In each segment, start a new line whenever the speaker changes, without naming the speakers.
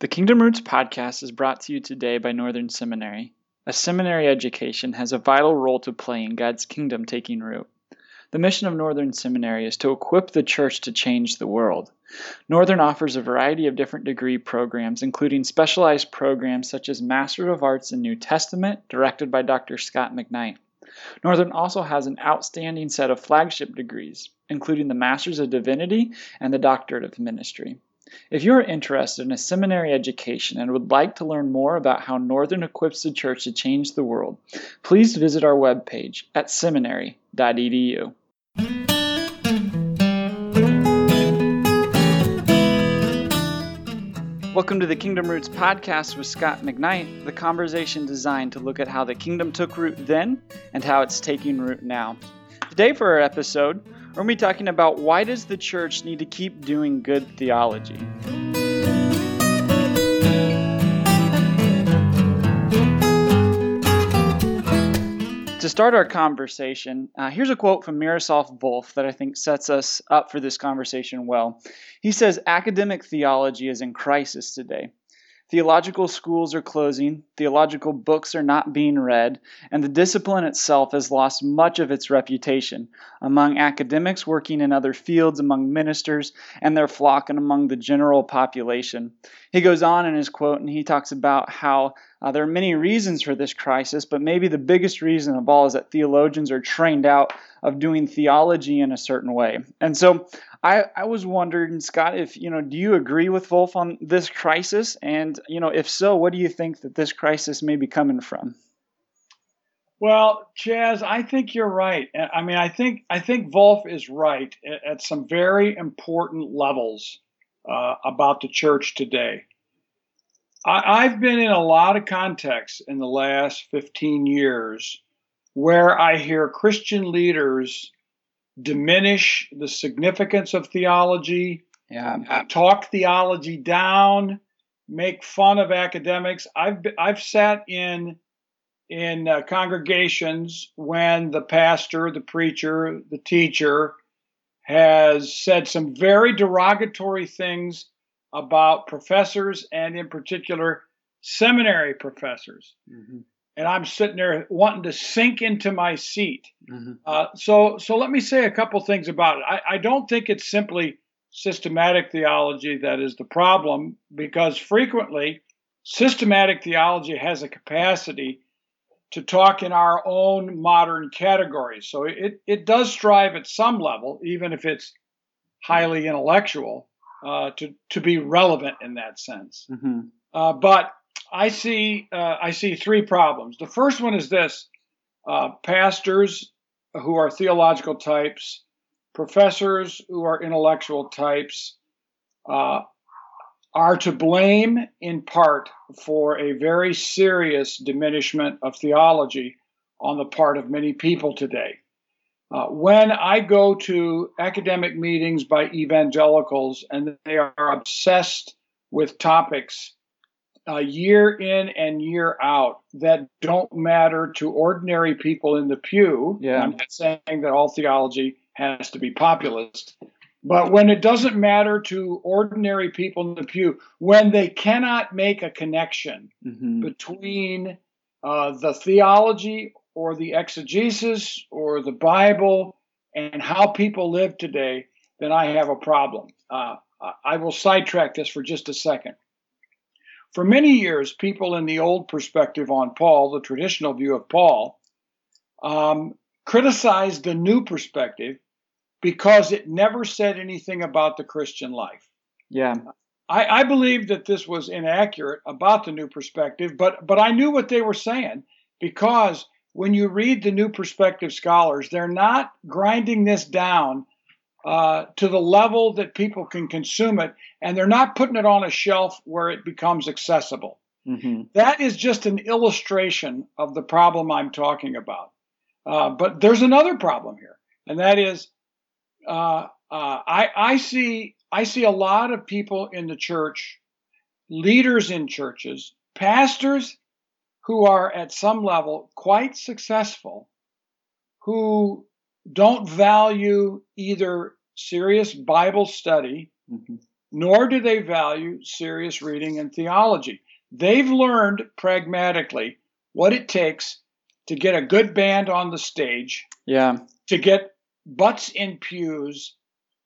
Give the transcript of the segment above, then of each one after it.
The Kingdom Roots podcast is brought to you today by Northern Seminary. A seminary education has a vital role to play in God's kingdom taking root. The mission of Northern Seminary is to equip the church to change the world. Northern offers a variety of different degree programs, including specialized programs such as Master of Arts in New Testament, directed by Dr. Scot McKnight. Northern also has an outstanding set of flagship degrees, including the Masters of Divinity and the Doctorate of Ministry. If you are interested in a seminary education and would like to learn more about how Northern equips the church to change the world, please visit our webpage at seminary.edu. Welcome to the Kingdom Roots podcast with Scot McKnight, the conversation designed to look at how the kingdom took root then and how it's taking root now. Today, for our episode, we're going to be talking about why does the church need to keep doing good theology? To start our conversation, uh, here's a quote from Miroslav Volf that I think sets us up for this conversation well. He says, Academic theology is in crisis today. Theological schools are closing, theological books are not being read, and the discipline itself has lost much of its reputation among academics working in other fields, among ministers and their flock, and among the general population. He goes on in his quote and he talks about how uh, there are many reasons for this crisis, but maybe the biggest reason of all is that theologians are trained out of doing theology in a certain way. And so I, I was wondering, Scot, if you know, do you agree with Volf on this crisis? And you know, if so, what do you think that this crisis may be coming from?
Well, Chaz, I think you're right. I mean, I think I think Volf is right at, some very important levels uh, about the church today. I, I've been in a lot of contexts in the last 15 years where I hear Christian leaders diminish the significance of theology, yeah. Talk theology down, make fun of academics. I've I've sat in in uh, congregations when the pastor, the preacher, the teacher has said some very derogatory things about professors and, in particular, seminary professors. Mm-hmm. And I'm sitting there wanting to sink into my seat. Mm-hmm. Uh, so, so let me say a couple things about it. I, I don't think it's simply systematic theology that is the problem, because frequently systematic theology has a capacity to talk in our own modern categories. So it, it does strive at some level, even if it's highly intellectual, uh, to to be relevant in that sense. Mm-hmm. Uh, but I see uh, I see three problems. The first one is this: uh, pastors who are theological types, professors who are intellectual types, uh, are to blame in part for a very serious diminishment of theology on the part of many people today. Uh, when I go to academic meetings by evangelicals and they are obsessed with topics uh, year in and year out that don't matter to ordinary people in the pew, yeah. I'm not saying that all theology has to be populist, but when it doesn't matter to ordinary people in the pew, when they cannot make a connection mm-hmm. between uh, the theology or the exegesis or the Bible and how people live today, then I have a problem. Uh, I will sidetrack this for just a second. For many years, people in the old perspective on Paul, the traditional view of Paul, um, criticized the new perspective because it never said anything about the Christian life.
Yeah.
I, I believe that this was inaccurate about the new perspective, but but I knew what they were saying because when you read the new perspective scholars, they're not grinding this down uh, to the level that people can consume it, and they're not putting it on a shelf where it becomes accessible. Mm-hmm. That is just an illustration of the problem I'm talking about. Uh, but there's another problem here, and that is uh, uh, I, I see I see a lot of people in the church, leaders in churches, pastors who are at some level quite successful, who don't value either serious Bible study mm-hmm. nor do they value serious reading and theology. They've learned pragmatically what it takes to get a good band on the stage,
yeah,
to get butts in pews,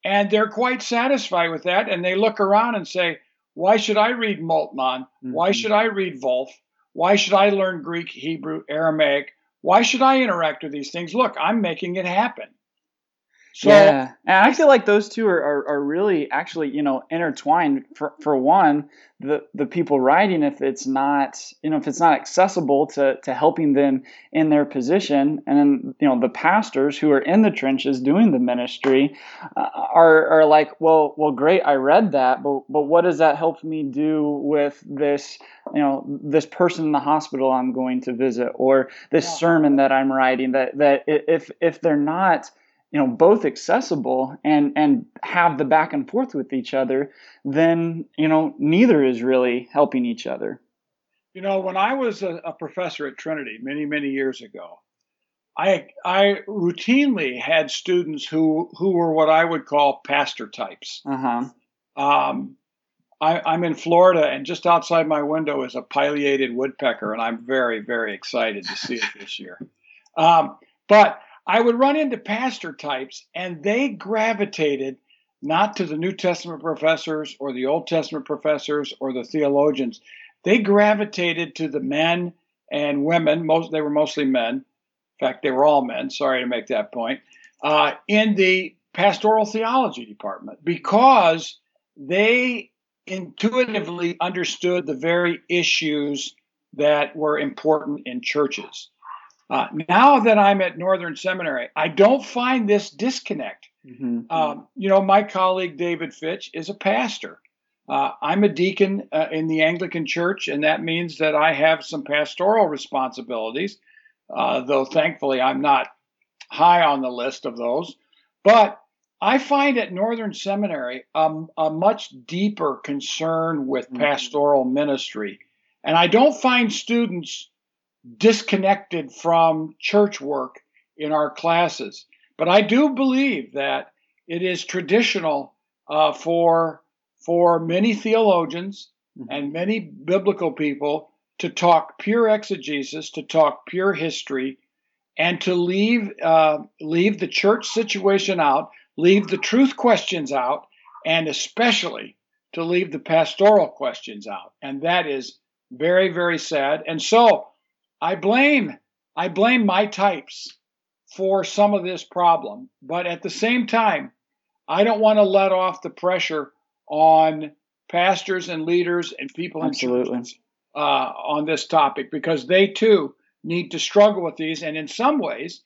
and they're quite satisfied with that. And they look around and say, "Why should I read Moltmann? Mm-hmm. Why should I read Volf? Why should I learn Greek, Hebrew, Aramaic? Why should I interact with these things? Look, I'm making it happen."
So, yeah, and I feel like those two are, are, are, really actually you know intertwined. For for one, the the people writing, if it's not you know if it's not accessible to to helping them in their position, and then you know the pastors who are in the trenches doing the ministry uh, are are like, well, well, great, I read that, but but what does that help me do with this you know this person in the hospital I'm going to visit, or this yeah. sermon that I'm writing? That that if if they're not you know both accessible and and have the back and forth with each other then you know neither is really helping each other.
You know when i was a, a professor at trinity many many years ago i i routinely had students who who were what i would call pastor types.
Uh-huh.
Um, I, am in Florida, and just outside my window is a pileated woodpecker, and I'm very, very excited to see it this year. Um, but I would run into pastor types, and they gravitated not to the New Testament professors or the Old Testament professors or the theologians. They gravitated to the men and women. Most they were mostly men. In fact, they were all men. Sorry to make that point. Uh, in the pastoral theology department because they intuitively understood the very issues that were important in churches. Uh, now that I'm at Northern Seminary, I don't find this disconnect. Mm-hmm. Um, you know, my colleague David Fitch is a pastor. Uh, I'm a deacon uh, in the Anglican Church, and that means that I have some pastoral responsibilities, uh, though thankfully I'm not high on the list of those. But I find at Northern Seminary um, a much deeper concern with mm-hmm. pastoral ministry. And I don't find students disconnected from church work in our classes. But I do believe that it is traditional uh, for for many theologians mm-hmm. and many biblical people to talk pure exegesis, to talk pure history, and to leave uh, leave the church situation out, leave the truth questions out, and especially to leave the pastoral questions out. And that is very very sad. And so I blame I blame my types for some of this problem, but at the same time, I don't want to let off the pressure on pastors and leaders and people
Absolutely. in
churches uh, on this topic because they too need to struggle with these. And in some ways,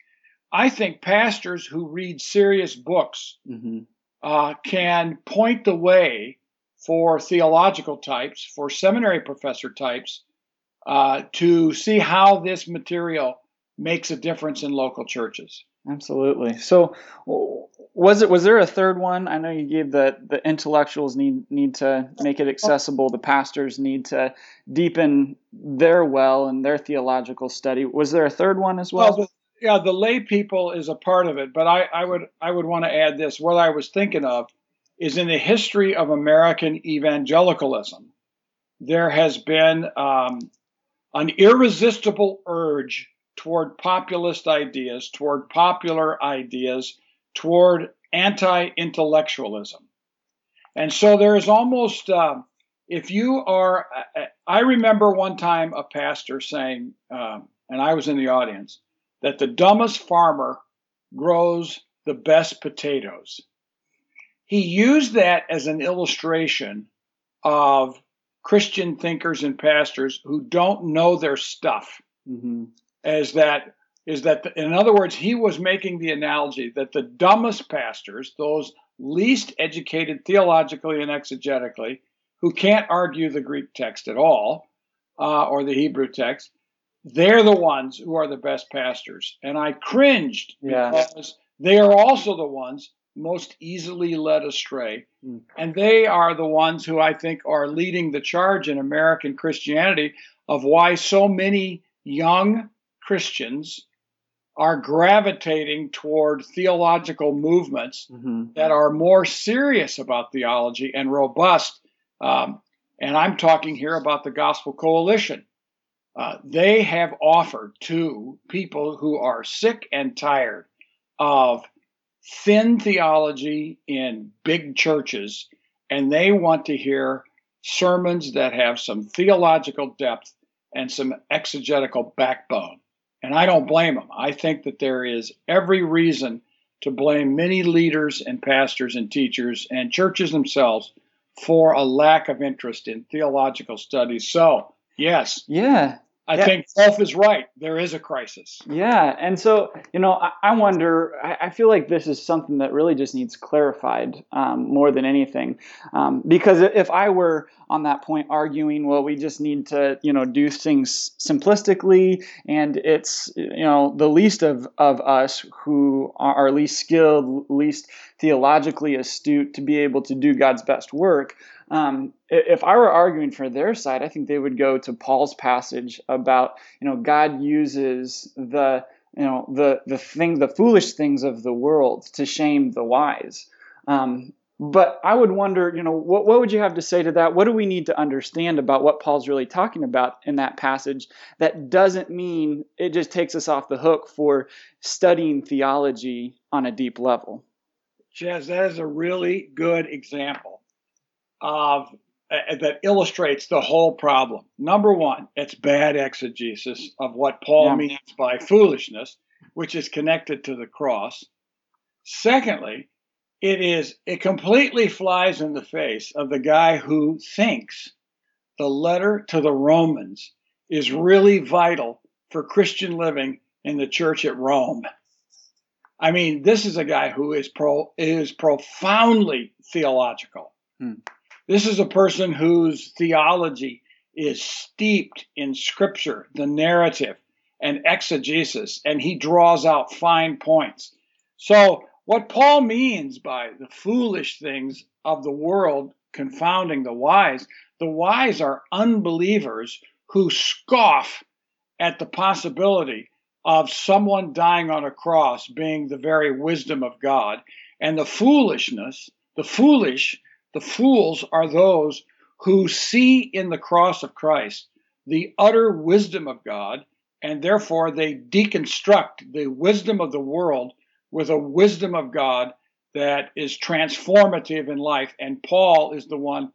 I think pastors who read serious books mm-hmm. uh, can point the way for theological types, for seminary professor types, uh, to see how this material makes a difference in local churches.
Absolutely. So, was it was there a third one? I know you gave that the intellectuals need need to make it accessible. The pastors need to deepen their well and their theological study. Was there a third one as well?
well the, yeah, the lay people is a part of it, but I, I would I would want to add this. What I was thinking of is in the history of American evangelicalism, there has been um, an irresistible urge toward populist ideas, toward popular ideas, toward anti intellectualism. And so there is almost, uh, if you are, I remember one time a pastor saying, um, and I was in the audience, that the dumbest farmer grows the best potatoes. He used that as an illustration of Christian thinkers and pastors who don't know their stuff. Mm-hmm. As that is that, the, in other words, he was making the analogy that the dumbest pastors, those least educated theologically and exegetically, who can't argue the Greek text at all uh, or the Hebrew text, they're the ones who are the best pastors. And I cringed yeah. because they are also the ones most easily led astray. Mm. And they are the ones who I think are leading the charge in American Christianity of why so many young Christians are gravitating toward theological movements mm-hmm. that are more serious about theology and robust. Um, and I'm talking here about the Gospel Coalition. Uh, they have offered to people who are sick and tired of thin theology in big churches, and they want to hear sermons that have some theological depth and some exegetical backbone. And I don't blame them. I think that there is every reason to blame many leaders and pastors and teachers and churches themselves for a lack of interest in theological studies. So, yes.
Yeah.
I yeah. think Volf is right. There is a crisis.
Yeah, and so you know, I, I wonder. I, I, feel like this is something that really just needs clarified um, more than anything, um, because if I were on that point arguing, well, we just need to you know do things simplistically, and it's you know the least of of us who are least skilled, least theologically astute to be able to do God's best work. Um, if I were arguing for their side, I think they would go to Paul's passage about, you know, God uses the, you know, the the thing, the foolish things of the world to shame the wise. Um, but I would wonder, you know, what, what would you have to say to that? What do we need to understand about what Paul's really talking about in that passage that doesn't mean it just takes us off the hook for studying theology on a deep level?
Chaz, that is a really good example of uh, that illustrates the whole problem. Number one, it's bad exegesis of what Paul yeah. means by foolishness, which is connected to the cross. Secondly, it is it completely flies in the face of the guy who thinks the letter to the Romans is really vital for Christian living in the church at Rome. I mean, this is a guy who is pro is profoundly theological. Hmm. This is a person whose theology is steeped in scripture, the narrative, and exegesis, and he draws out fine points. So, what Paul means by the foolish things of the world confounding the wise, the wise are unbelievers who scoff at the possibility of someone dying on a cross being the very wisdom of God. And the foolishness, the foolish, the fools are those who see in the cross of Christ the utter wisdom of God, and therefore they deconstruct the wisdom of the world with a wisdom of God that is transformative in life. And Paul is the one,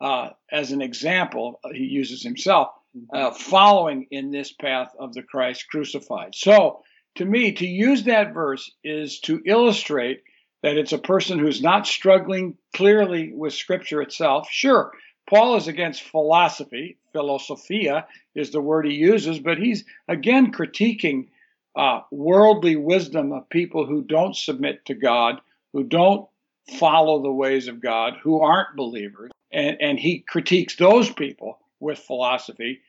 uh, as an example, he uses himself, uh, following in this path of the Christ crucified. So, to me, to use that verse is to illustrate that it's a person who's not struggling clearly with Scripture itself. Sure, Paul is against philosophy. Philosophia is the word he uses, but he's again critiquing uh, worldly wisdom of people who don't submit to God, who don't follow the ways of God, who aren't believers. And, and he critiques those people with philosophy,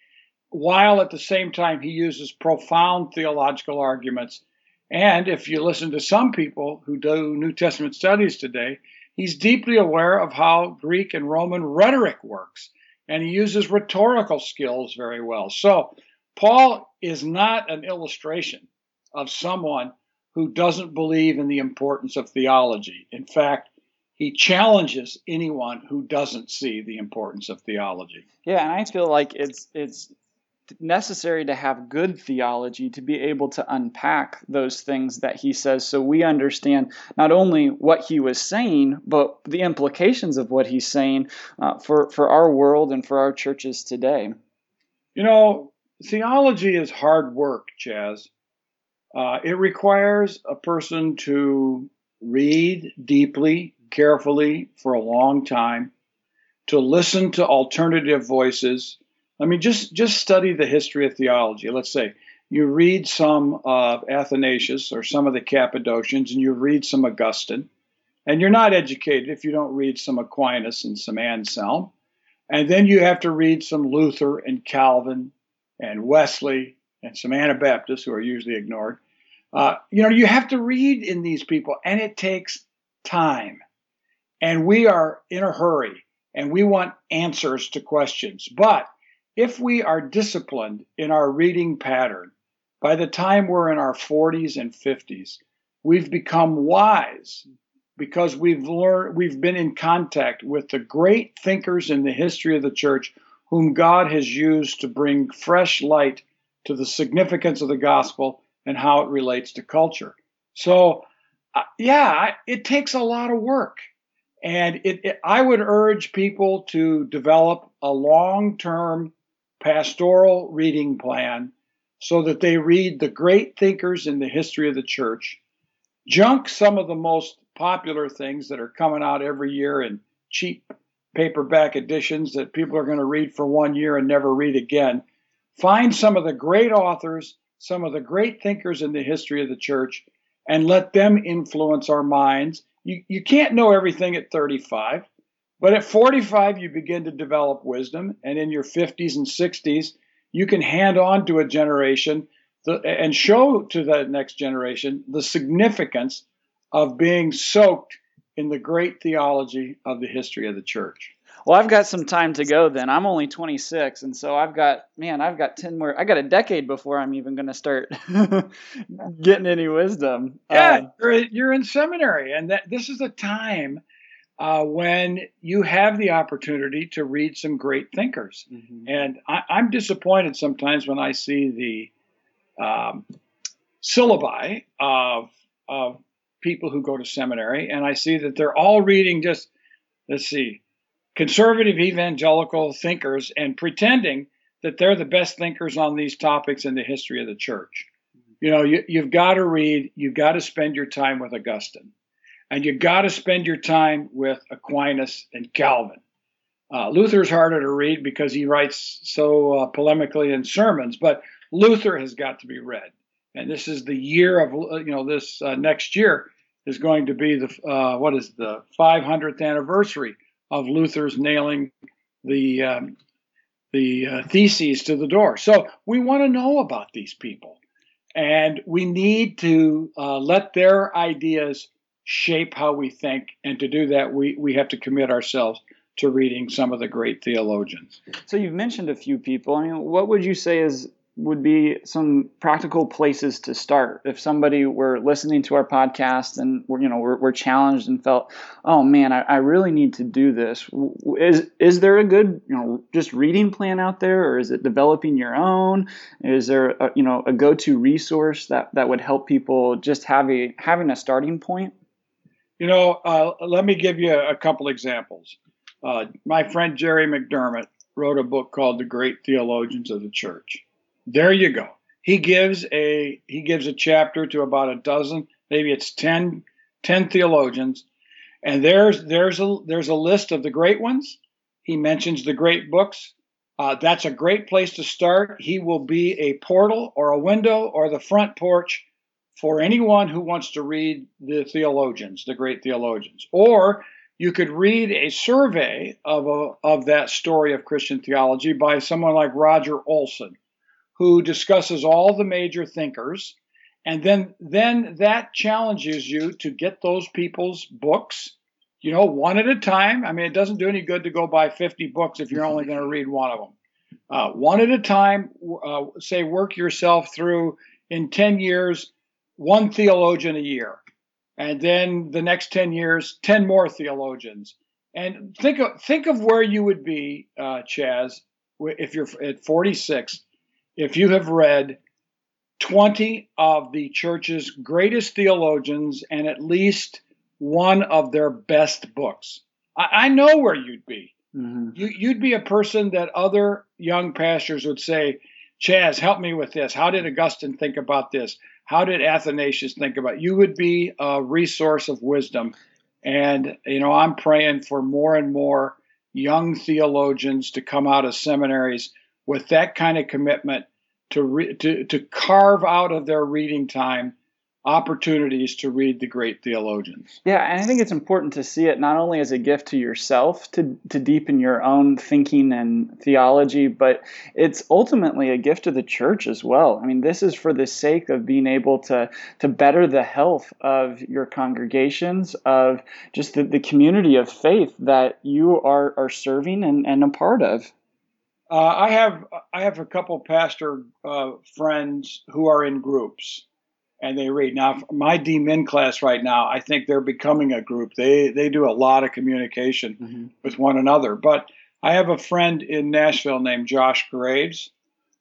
while at the same time he uses profound theological arguments and if you listen to some people who do New Testament studies today, he's deeply aware of how Greek and Roman rhetoric works, and he uses rhetorical skills very well. So, Paul is not an illustration of someone who doesn't believe in the importance of theology. In fact, he challenges anyone who doesn't see the importance of theology.
Yeah, and I feel like it's it's necessary to have good theology to be able to unpack those things that he says. So we understand not only what he was saying but the implications of what he's saying uh, for, for our world and for our churches today.
You know theology is hard work chaz. Uh, it requires a person to read deeply carefully for a long time to listen to alternative voices I mean, just just study the history of theology. Let's say you read some of Athanasius or some of the Cappadocians, and you read some Augustine, and you're not educated if you don't read some Aquinas and some Anselm, and then you have to read some Luther and Calvin and Wesley and some Anabaptists who are usually ignored. Uh, you know, you have to read in these people, and it takes time. And we are in a hurry, and we want answers to questions, but if we are disciplined in our reading pattern, by the time we're in our 40s and 50s, we've become wise because we've learned we've been in contact with the great thinkers in the history of the church whom God has used to bring fresh light to the significance of the gospel and how it relates to culture. So, uh, yeah, it takes a lot of work. And it, it, I would urge people to develop a long term pastoral reading plan so that they read the great thinkers in the history of the church, junk some of the most popular things that are coming out every year in cheap paperback editions that people are going to read for one year and never read again. Find some of the great authors, some of the great thinkers in the history of the church, and let them influence our minds. You, you can't know everything at 35, but at 45, you begin to develop wisdom, and in your 50s and 60s, you can hand on to a generation the, and show to the next generation the significance of being soaked in the great theology of the history of the church.
Well, I've got some time to go then. I'm only 26, and so I've got, man, I've got 10 more. I got a decade before I'm even going to start getting any wisdom.
Yeah, um, you're, you're in seminary, and that this is a time uh, when you have the opportunity to read some great thinkers. Mm-hmm. And I, am disappointed sometimes when I see the um, syllabi of, of people who go to seminary, and I see that they're all reading just, let's see, conservative evangelical thinkers and pretending that they're the best thinkers on these topics in the history of the church. You know, you, you've got to read, you've got to spend your time with Augustine, and you've got to spend your time with Aquinas and Calvin. Uh, Luther's harder to read because he writes so uh, polemically in sermons, but Luther has got to be read. And this is the year of, you know, this uh, next year is going to be the uh, what is the 500th anniversary of Luther's nailing the um, the uh, theses to the door. So we want to know about these people, and we need to uh, let their ideas shape how we think. And to do that, we we have to commit ourselves to reading some of the great theologians.
So you've mentioned a few people. I mean, what would you say is would be some practical places to start if somebody were listening to our podcast and we're, you know we're, we're challenged and felt oh man I, I, really need to do this is is there a good you know just reading plan out there or is it developing your own is there a, you know a go-to resource that that would help people just have a having a starting point
you know uh, let me give you a couple examples uh, my friend Gerry McDermott wrote a book called the great theologians of the church there you go. He gives a he gives a chapter to about a dozen, maybe it's 10, 10 theologians, and there's there's a there's a list of the great ones. He mentions the great books. Uh, that's a great place to start. He will be a portal or a window or the front porch for anyone who wants to read the theologians, the great theologians. Or you could read a survey of, a, of that story of Christian theology by someone like Roger Olson who discusses all the major thinkers and then then that challenges you to get those people's books you know one at a time i mean it doesn't do any good to go buy 50 books if you're only going to read one of them uh, one at a time uh, say work yourself through in 10 years one theologian a year and then the next 10 years 10 more theologians and think of think of where you would be uh, chaz if you're at 46 if you have read 20 of the church's greatest theologians and at least one of their best books. I, I know where you'd be. Mm-hmm. You, you'd be a person that other young pastors would say, Chaz, help me with this. How did Augustine think about this? How did Athanasius think about it? You would be a resource of wisdom. And, you know, I'm praying for more and more young theologians to come out of seminaries with that kind of commitment to, re- to, to carve out of their reading time opportunities to read the great theologians.
Yeah, and I think it's important to see it not only as a gift to yourself to, to deepen your own thinking and theology, but it's ultimately a gift to the church as well. I mean, this is for the sake of being able to, to better the health of your congregations, of just the, the community of faith that you are, are serving and, and a part of.
Uh, I have I have a couple pastor uh, friends who are in groups, and they read. Now, my D Min class right now, I think they're becoming a group. They they do a lot of communication mm-hmm. with one another. But I have a friend in Nashville named Josh Graves,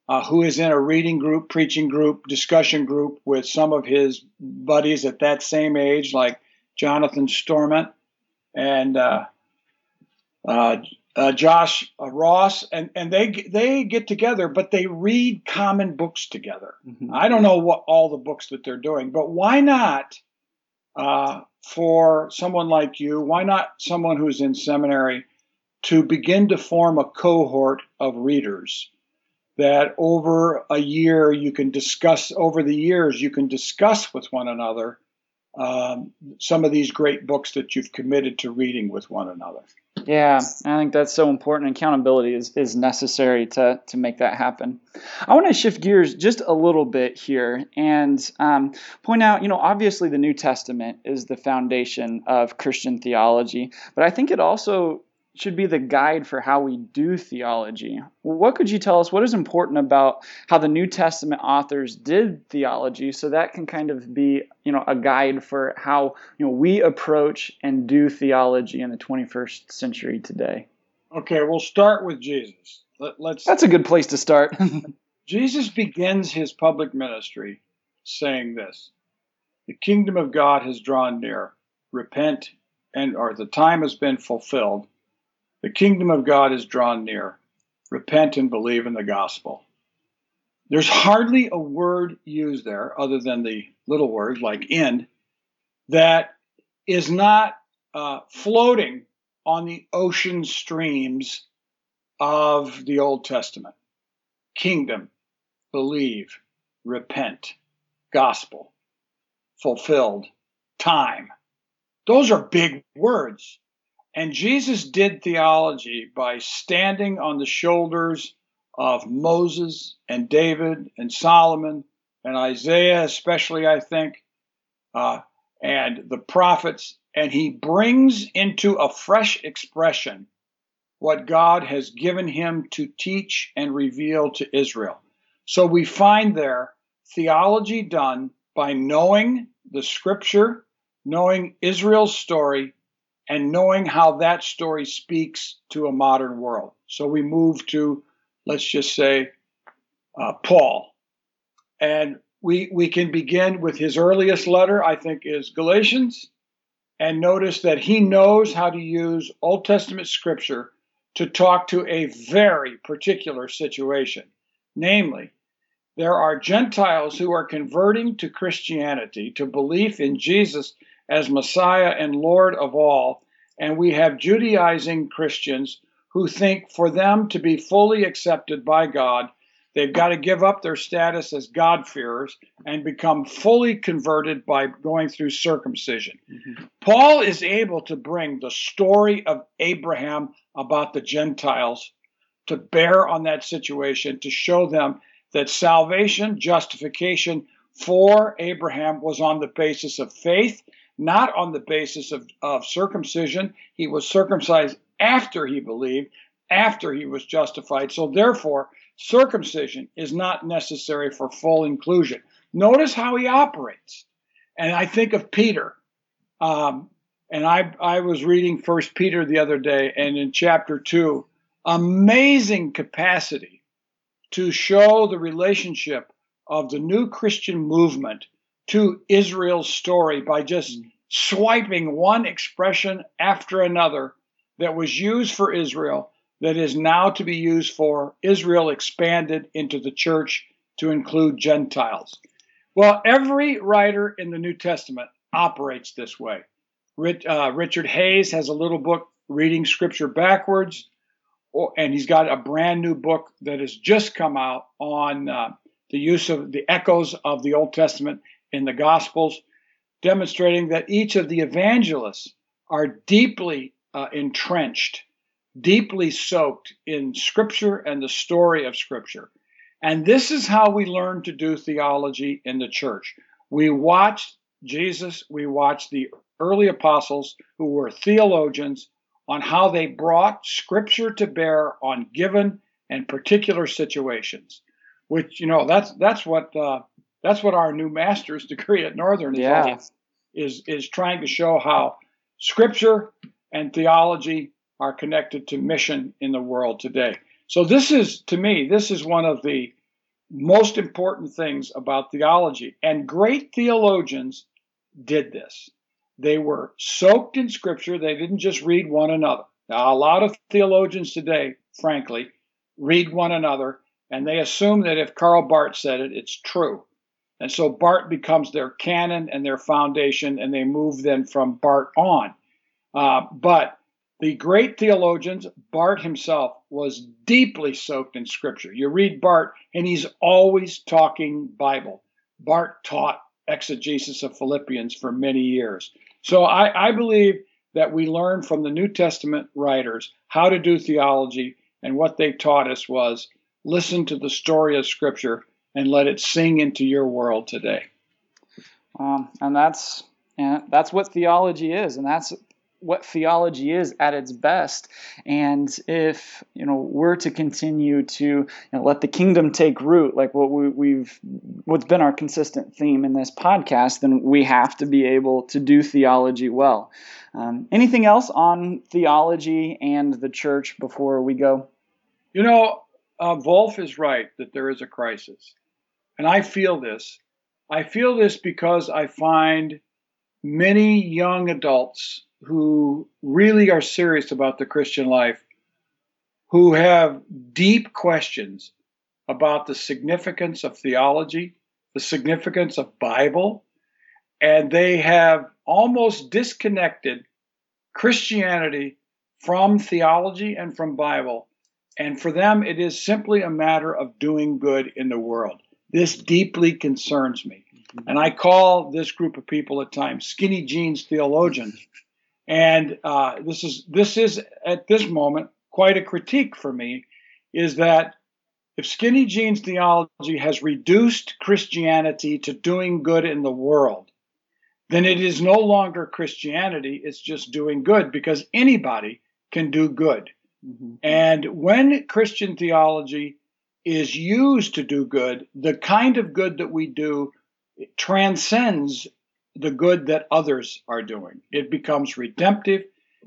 uh, who is in a reading group, preaching group, discussion group with some of his buddies at that same age, like Jonathan Storment and uh, uh, uh, Josh uh, Ross, and, and they they get together, but they read common books together. Mm-hmm. I don't know what all the books that they're doing, but why not uh, for someone like you? Why not someone who's in seminary to begin to form a cohort of readers? that over a year you can discuss over the years you can discuss with one another um, some of these great books that you've committed to reading with one another.
Yeah, I think that's so important. Accountability is, is necessary to, to make that happen. I want to shift gears just a little bit here and um, point out, you know, obviously the New Testament is the foundation of Christian theology, but I think it also should be the guide for how we do theology. What could you tell us? What is important about how the New Testament authors did theology, so that can kind of be, you know, a guide for how you know we approach and do theology in the 21st century today.
Okay, we'll start with Jesus.
Let, let's. That's a good place to start.
Jesus begins his public ministry saying this: "The kingdom of God has drawn near. Repent, and or the time has been fulfilled." The kingdom of God is drawn near. Repent and believe in the gospel. There's hardly a word used there, other than the little word like in, that is not uh, floating on the ocean streams of the Old Testament. Kingdom, believe, repent, gospel, fulfilled, time. Those are big words. And Jesus did theology by standing on the shoulders of Moses and David and Solomon and Isaiah, especially, I think, uh, and the prophets. And he brings into a fresh expression what God has given him to teach and reveal to Israel. So we find there theology done by knowing the scripture, knowing Israel's story, and knowing how that story speaks to a modern world. So we move to, let's just say, uh, Paul. And we, we can begin with his earliest letter, I think, is Galatians. And notice that he knows how to use Old Testament scripture to talk to a very particular situation. Namely, there are Gentiles who are converting to Christianity, to belief in Jesus as Messiah and Lord of all. And we have Judaizing Christians who think for them to be fully accepted by God, they've got to give up their status as God-fearers and become fully converted by going through circumcision. Mm-hmm. Paul is able to bring the story of Abraham about the Gentiles to bear on that situation to show them that salvation, justification for Abraham was on the basis of faith not on the basis of, of circumcision. He was circumcised after he believed, after he was justified. So, therefore, circumcision is not necessary for full inclusion. Notice how he operates. And I think of Peter. Um, and I, I was reading First Peter the other day, and in chapter 2, amazing capacity to show the relationship of the new Christian movement to Israel's story by just swiping one expression after another that was used for Israel that is now to be used for Israel expanded into the church to include Gentiles. Well, every writer in the New Testament operates this way. Uh, Richard Hays has a little book, Reading Scripture Backwards, and he's got a brand new book that has just come out on uh, the use of the echoes of the Old Testament in the Gospels, demonstrating that each of the evangelists are deeply uh, entrenched, deeply soaked in Scripture and the story of Scripture. And this is how we learn to do theology in the church. We watch Jesus, we watch the early apostles who were theologians on how they brought Scripture to bear on given and particular situations, which you know that's that's what uh, that's what our new master's degree at Northern is
yeah.
is is trying to show how Scripture and theology are connected to mission in the world today. So this is to me this is one of the most important things about theology, and great theologians did this. They were soaked in Scripture. They didn't just read one another. Now, a lot of theologians today, frankly, read one another and they assume that if Karl Barth said it, it's true. And so Barth becomes their canon and their foundation, and they move then from Barth on. Uh, but the great theologians, Barth himself was deeply soaked in Scripture. You read Barth, and he's always talking Bible. Barth taught exegesis of Philippians for many years. So I, I believe that we learn from the New Testament writers how to do theology, and what they taught us was listen to the story of Scripture and let it sing into your world today.
Um, and that's and that's what theology is, and that's what theology is at its best. And if you know we're to continue to you know, let the kingdom take root, like what we, have what's been our consistent theme in this podcast, then we have to be able to do theology well. Um, anything else on theology and the church before we go?
You know, uh, Volf is right that there is a crisis. And I feel this. I feel this because I find many young adults who really are serious about the Christian life who have deep questions about the significance of theology, the significance of Bible, and they have almost disconnected Christianity from theology and from Bible. And for them, it is simply a matter of doing good in the world. This deeply concerns me. Mm-hmm. And I call this group of people at times skinny jeans theologians. And uh, this is this is at this moment quite a critique for me, is that if skinny jeans theology has reduced Christianity to doing good in the world, then it is no longer Christianity, it's just doing good because anybody can do good. Mm-hmm. And when Christian theology is used to do good, the kind of good that we do transcends the good that others are doing. It becomes redemptive,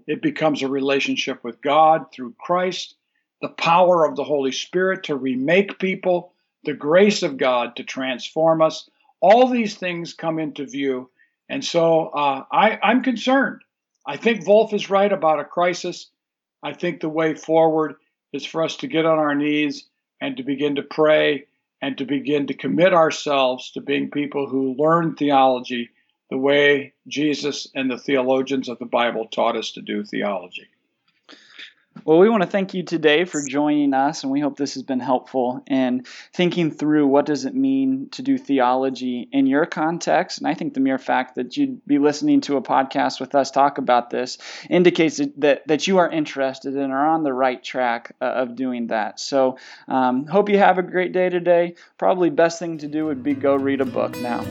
it becomes a relationship with God through Christ, the power of the Holy Spirit to remake people, the grace of God to transform us. All these things come into view. And so uh, I, I'm concerned. I think Volf is right about a crisis. I think the way forward is for us to get on our knees and to begin to pray and to begin to commit ourselves to being people who learn theology the way Jesus and the theologians of the Bible taught us to do theology.
Well, we want to thank you today for joining us, and we hope this has been helpful in thinking through what does it mean to do theology in your context. And I think the mere fact that you'd be listening to a podcast with us talk about this indicates that that you are interested and are on the right track uh, of doing that. So, um, hope you have a great day today. Probably best thing to do would be go read a book now.